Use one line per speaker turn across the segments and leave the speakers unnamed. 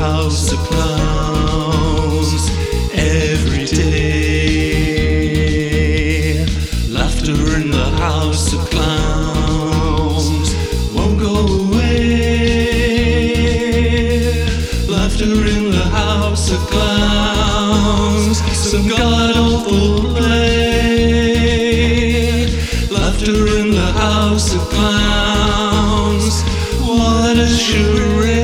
house of clowns every day. Laughter in the house of clowns won't go away. Laughter in the house of clowns, some god awful play. Laughter in the house of clowns, what a charade.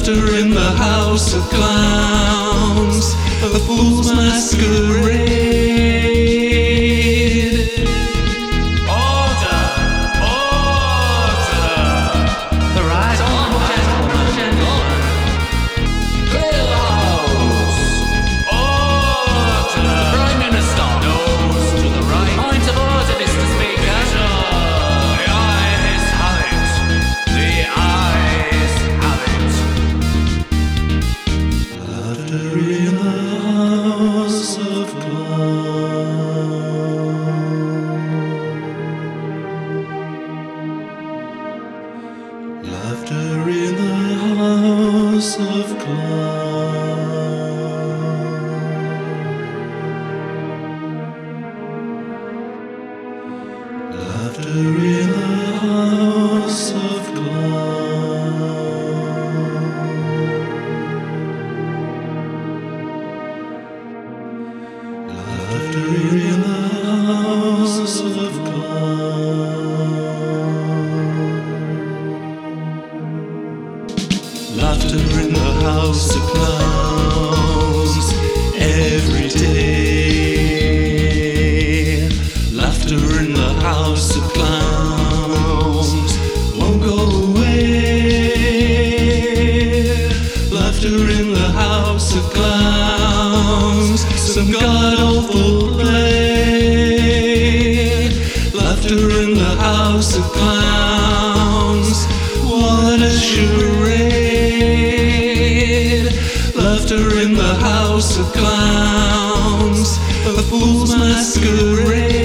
Laughter in the house of clowns, a fool's masquerade. Laughter in the house of clowns. In the house of clowns. Laughter in the house of clowns, what a charade. Laughter in the house of clowns, a fool's masquerade.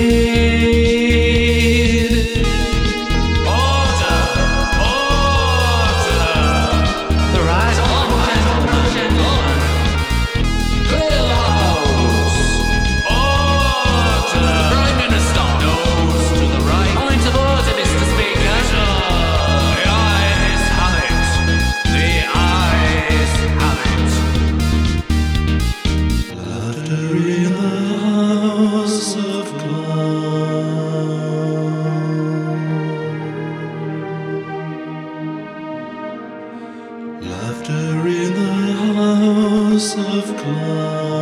House of clowns.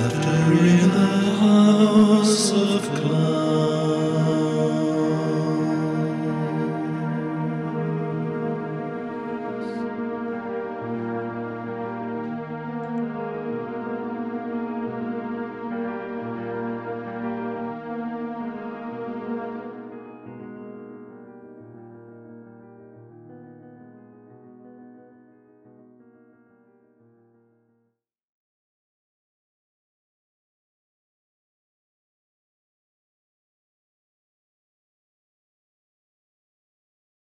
Laughter in the house of